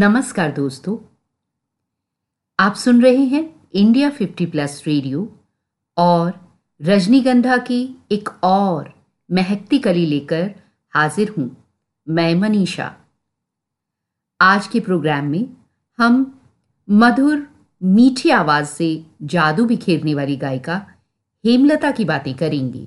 नमस्कार दोस्तों। आप सुन रहे हैं इंडिया 50 प्लस रेडियो और रजनीगंधा की एक और महकती कली लेकर हाजिर हूँ मैं मनीषा। आज के प्रोग्राम में हम मधुर, मीठी आवाज़ से जादू बिखेरने वाली गायिका हेमलता की बातें करेंगे।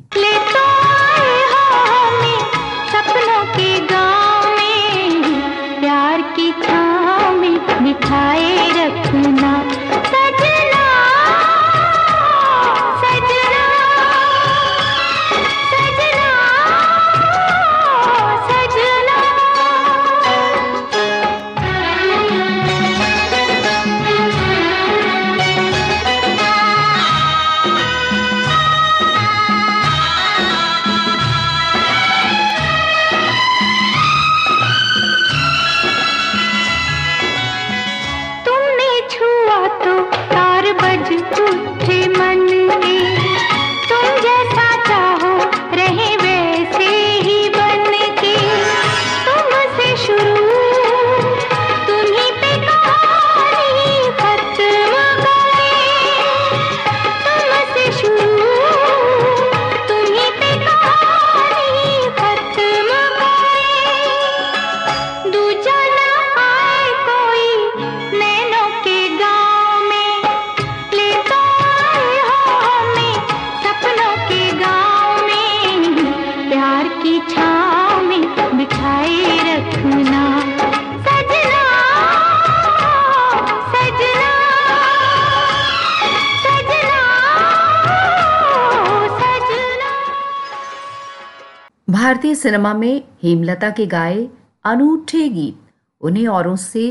भारतीय सिनेमा में हेमलता के गाए अनूठे गीत उन्हें औरों से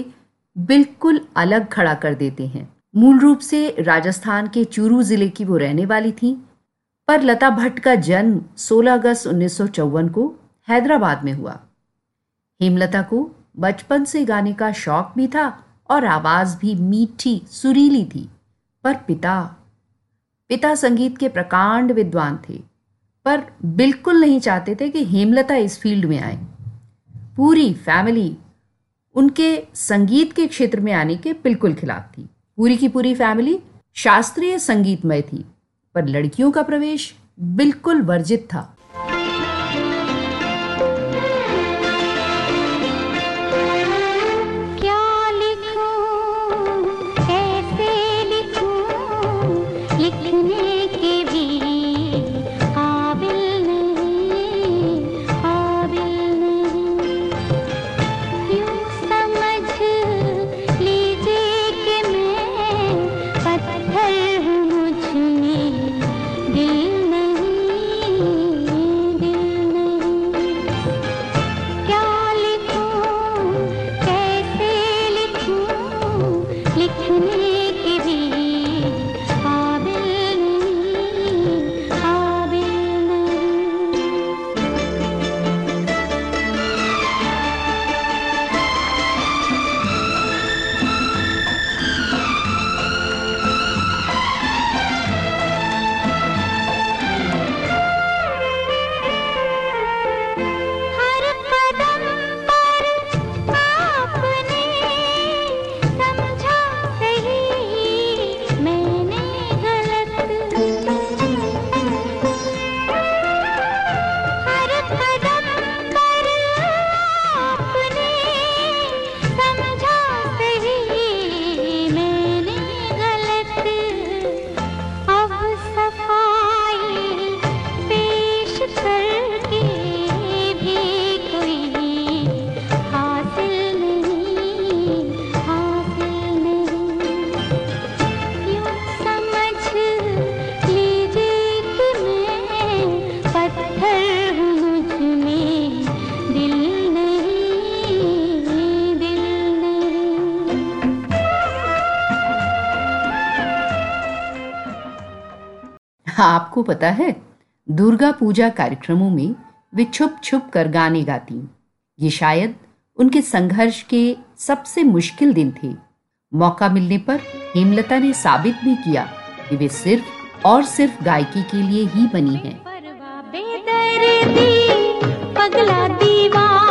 बिल्कुल अलग खड़ा कर देते हैं। मूल रूप से राजस्थान के चूरू ज़िले की वो रहने वाली थी, पर लता भट्ट का जन्म 16 अगस्त उन्नीस सौ चौवन को हैदराबाद में हुआ। हेमलता को बचपन से गाने का शौक भी था और आवाज़ भी मीठी, सुरीली थी, पर पिता पिता संगीत के प्रकांड विद्वान थे। पर बिल्कुल नहीं चाहते थे कि हेमलता इस फ़ील्ड में आए। पूरी फैमिली उनके संगीत के क्षेत्र में आने के बिल्कुल खिलाफ थी। पूरी की पूरी फैमिली शास्त्रीय संगीतमय थी, पर लड़कियों का प्रवेश बिल्कुल वर्जित था। आपको पता है, दुर्गा पूजा कार्यक्रमों में वे छुप छुप कर गाने गाती ये शायद उनके संघर्ष के सबसे मुश्किल दिन थे मौका मिलने पर हेमलता ने साबित भी किया कि वे सिर्फ़ और सिर्फ़ गायकी के लिए ही बनी हैं। पगला दीवाना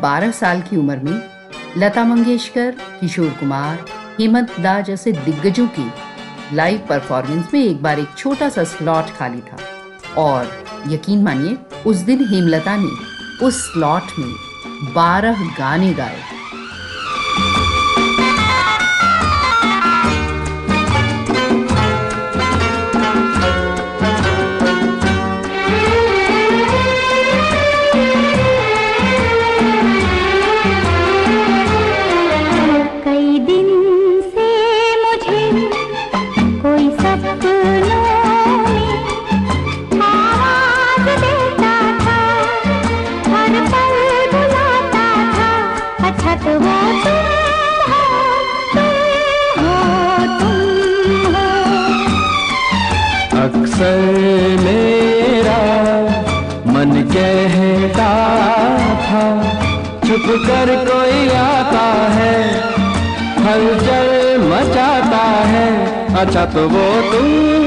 12 साल की उम्र में लता मंगेशकर, किशोर कुमार, हेमंत दा जैसे दिग्गजों की लाइव परफॉर्मेंस में एक बार एक छोटा सा स्लॉट खाली था। और यकीन मानिए, उस दिन हेमलता ने उस स्लॉट में 12 गाने गाए। कर कोई आता है हलचल मचाता है। अच्छा तो वो तुम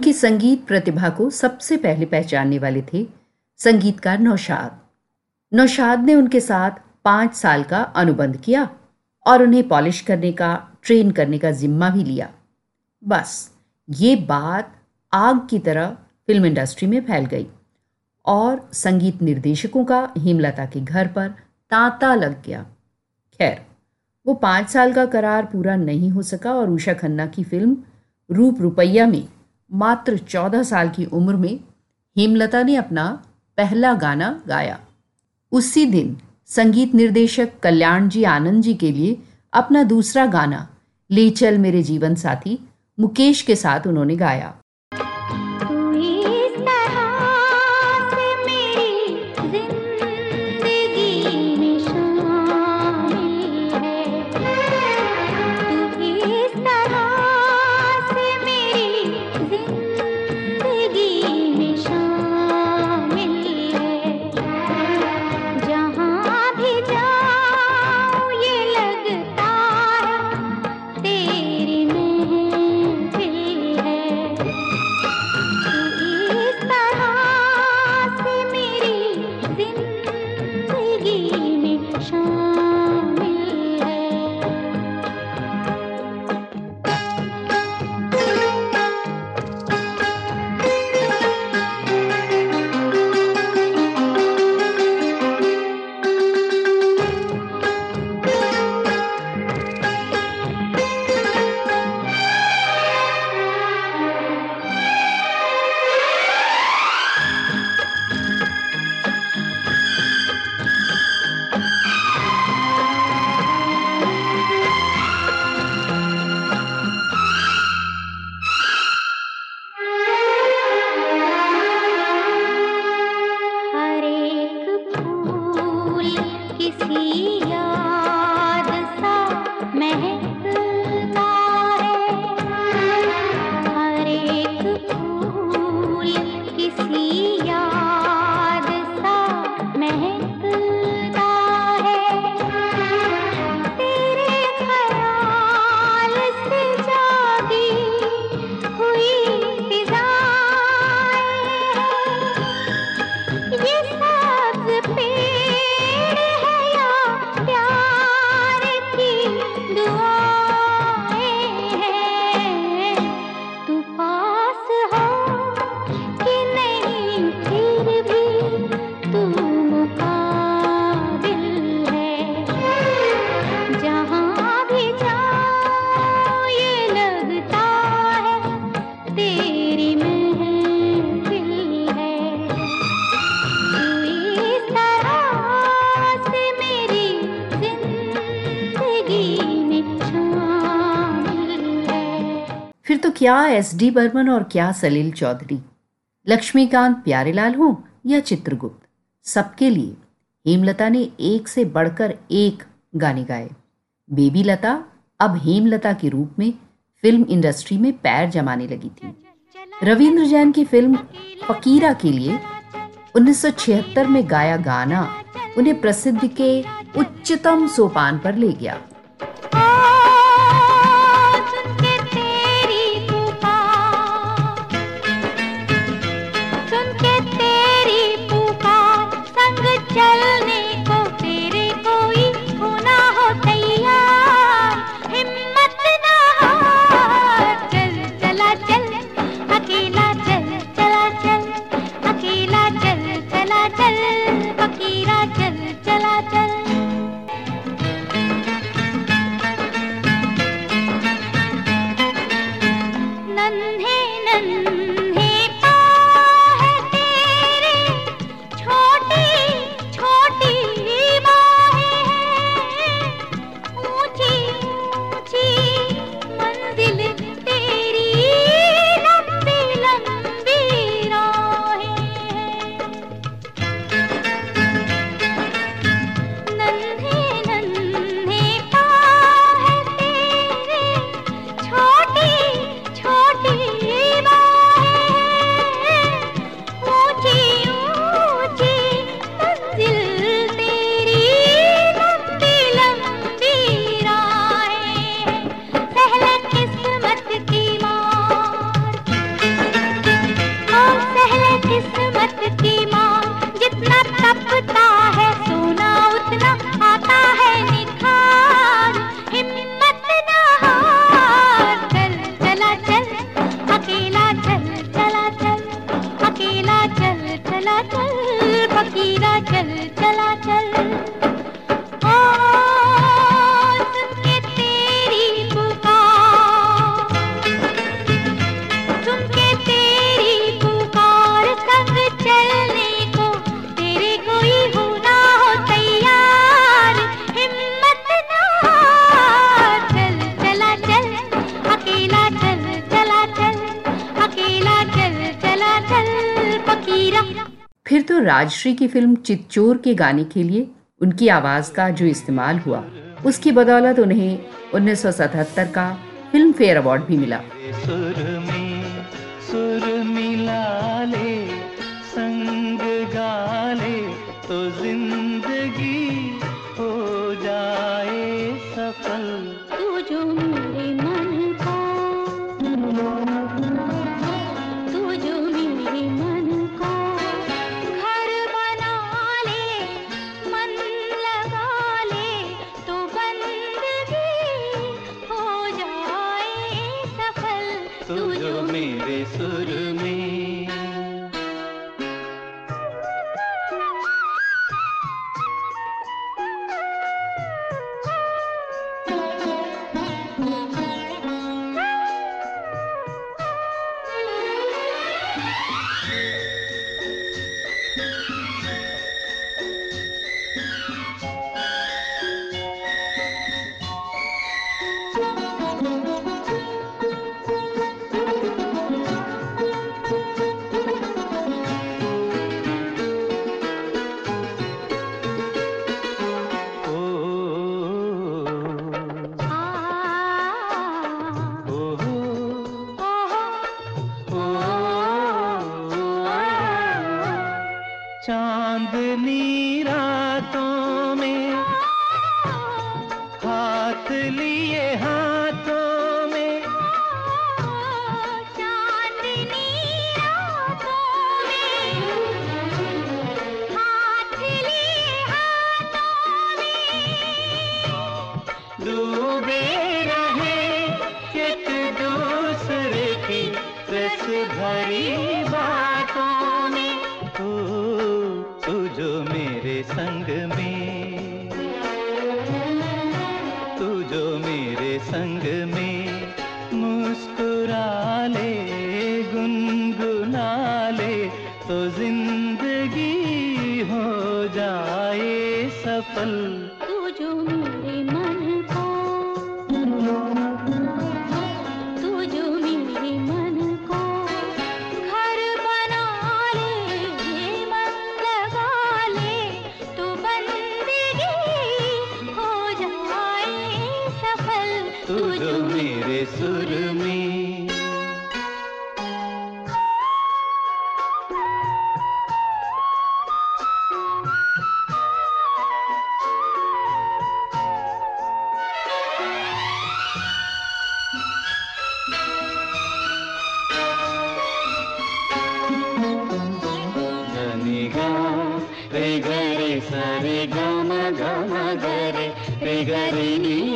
उनकी संगीत प्रतिभा को सबसे पहले पहचानने वाले थे संगीतकार नौशाद। नौशाद ने उनके साथ पाँच साल का अनुबंध किया और उन्हें पॉलिश करने का, ट्रेन करने का जिम्मा भी लिया। बस, ये बात आग की तरह फ़िल्म इंडस्ट्री में फैल गई और संगीत निर्देशकों का हेमलता के घर पर तांता लग गया। खैर, वो पाँच साल का करार पूरा नहीं हो सका और उषा खन्ना की फ़िल्म रूप रुपैया में मात्र चौदह साल की उम्र में हेमलता ने अपना पहला गाना गाया। उसी दिन संगीत निर्देशक कल्याण जी आनंद जी के लिए अपना दूसरा गाना, ले चल मेरे जीवन साथी, मुकेश के साथ उन्होंने गाया। क्या एस डी बर्मन और क्या सलील चौधरी? लक्ष्मीकांत प्यारेलाल हो या चित्रगुप्त? सबके लिए। हेमलता ने एक से बढ़कर एक गाने गाए। बेबी लता अब हेमलता के रूप में फ़िल्म इंडस्ट्री में पैर जमाने लगी थी। रविंद्र जैन की फ़िल्म फकीरा के लिए 1976 में गाया गाना उन्हें प्रसिद्ध के उच्चतम सोपान पर ले गया। फकीरा चल चला चल। राजश्री की फ़िल्म चितचोर के गाने के लिए उनकी आवाज़ का जो इस्तेमाल हुआ, उसकी बदौलत उन्हें 1977 का फ़िल्म फेयर अवार्ड भी मिला। गुनगुना ले तो ज़िंदगी हो जाए सफल।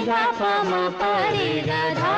पारे राधा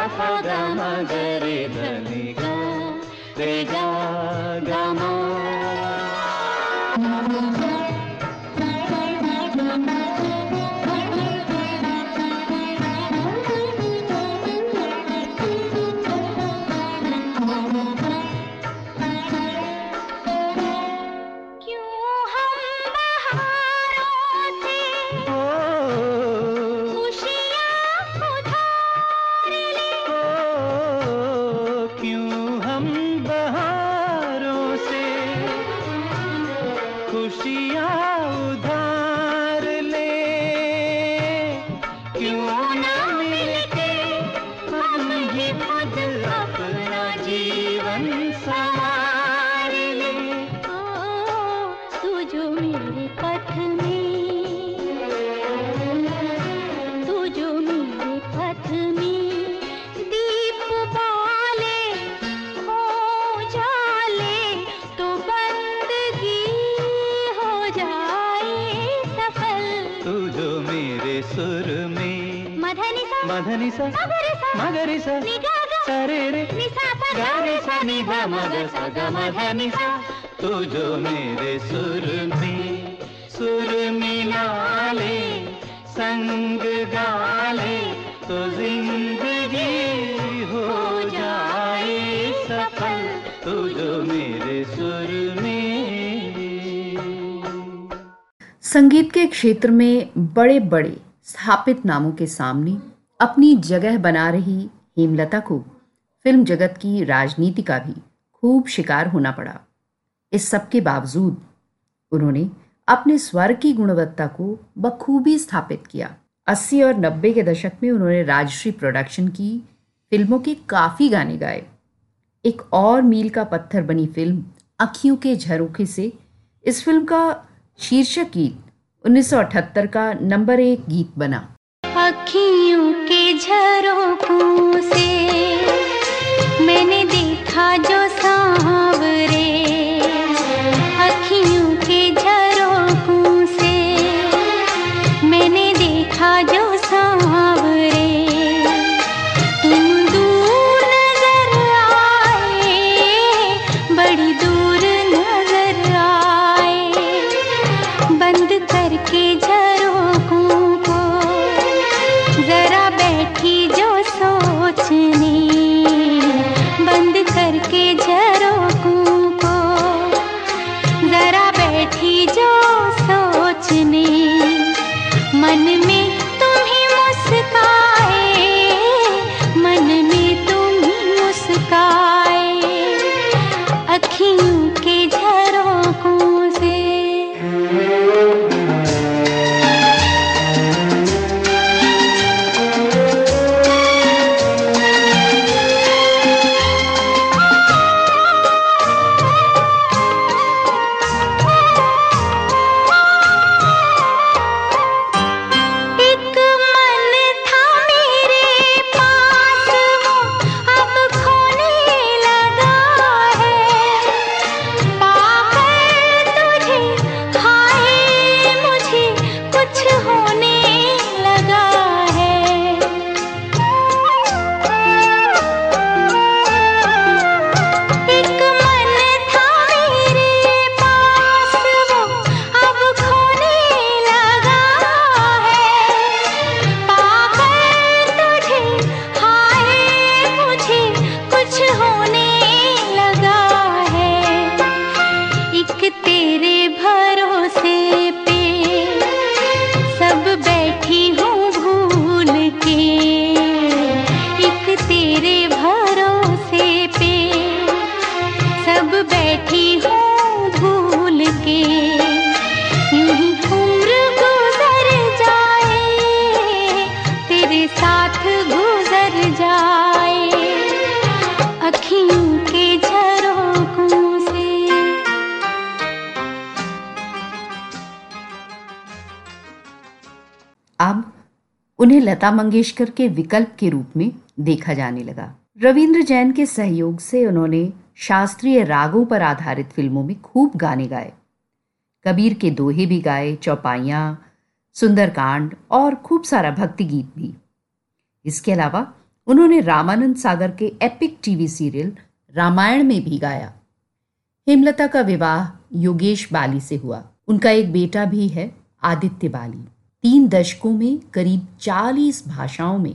जो मेरे पथ में तू जो मेरे पथ में दीप वाले हो जाले तो बंदगी हो जाए सफल। तू जो मेरे सुर में मधनि सा मधनि सा मगरि सा मगरि सा निगा गा सरे रे नि सा गा रे सा सा नि ध म ग स ग म ध नि सा तू जो मेरे संग गा ले तो ज़िंदगी हो जाए सफल, तू जो मेरे संगीत के क्षेत्र में बड़े बड़े स्थापित नामों के सामने अपनी जगह बना रही हेमलता को फ़िल्म जगत की राजनीति का भी खूब शिकार होना पड़ा। इस सब के बावजूद उन्होंने अपने स्वर की गुणवत्ता को बखूबी स्थापित किया। 80 और 90 के दशक में उन्होंने राजश्री प्रोडक्शन की फ़िल्मों के काफ़ी गाने गाए। एक और मील का पत्थर बनी फ़िल्म, अखियों के झरोखे से, इस फ़िल्म का शीर्षक गीत 1978 का नंबर एक गीत बना। अखियों के झरोखों से मैंने देखा जो उन्हें लता मंगेशकर के विकल्प के रूप में देखा जाने लगा। रविंद्र जैन के सहयोग से उन्होंने शास्त्रीय रागों पर आधारित फ़िल्मों में खूब गाने गाए। कबीर के दोहे भी गाए, चौपाइयाँ, सुंदरकांड और खूब सारा भक्ति गीत भी। इसके अलावा उन्होंने रामानंद सागर के एपिक टीवी सीरियल रामायण में भी गाया। हेमलता का विवाह योगेश बाली से हुआ। उनका एक बेटा भी है, आदित्य बाली। तीन दशकों में करीब चालीस भाषाओं में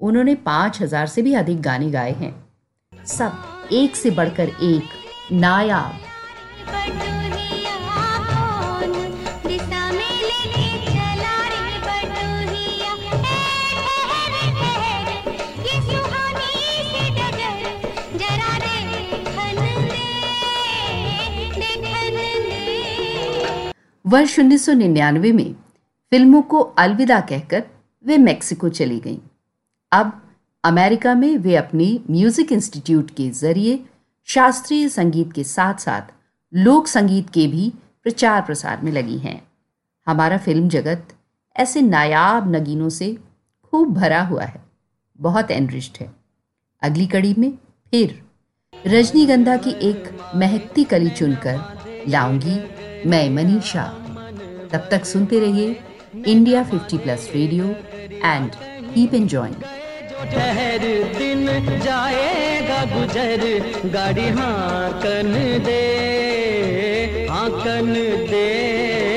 उन्होंने पाँच हज़ार से भी अधिक गाने गाए हैं। सब एक से बढ़कर एक नायाब। वर्ष 1999 में फ़िल्मों को अलविदा कहकर वे मेक्सिको चली गईं। अब अमेरिका में वे अपनी म्यूज़िक इंस्टीट्यूट के ज़रिए शास्त्रीय संगीत के साथ साथ लोक संगीत के भी प्रचार प्रसार में लगी हैं। हमारा फ़िल्म जगत ऐसे नायाब नगीनों से खूब भरा हुआ है, बहुत एनरिच्ड है। अगली कड़ी में फिर रजनीगंधा की एक महकती कली चुनकर लाऊँगी मैं मनीषा। तब तक सुनते रहिए India 50 plus radio and keep enjoying. ठहर दिन जाएगा गुजर, गाड़ी हाकन दे हाकन दे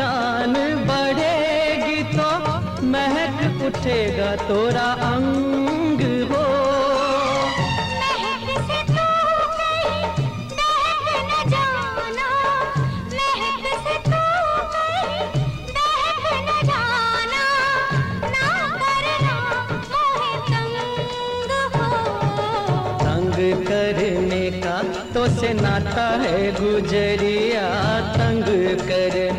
पहचान बढ़ेगी तो महक उठेगा तोरा अंग हो। तू तू करना मोहे तंग करने का तो से नाता है गुजरिया तंग करने का से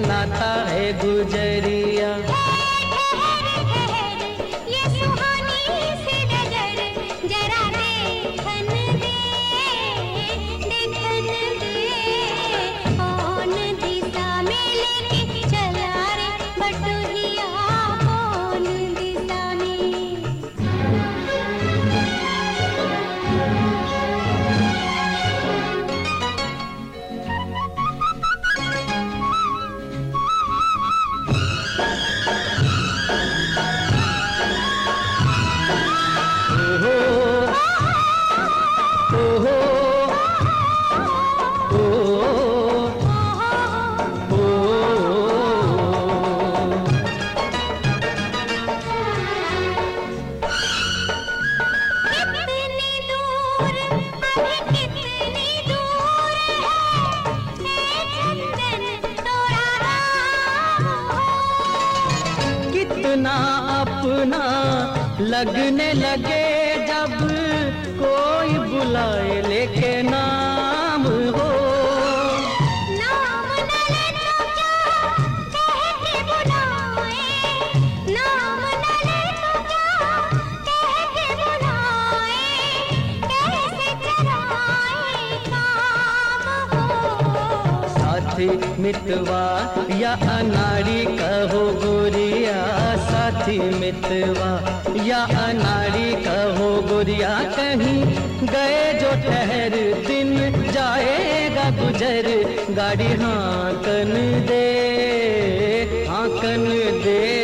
नाता है गुजरिया साथी मितवा, या अनाड़ी कहो गोरिया साथी मितवा, या अनाड़ी कहो गोरिया कहीं गए जो ठहर, दिन जाएगा गुजर। गाड़ी हाकन दे हाकन दे।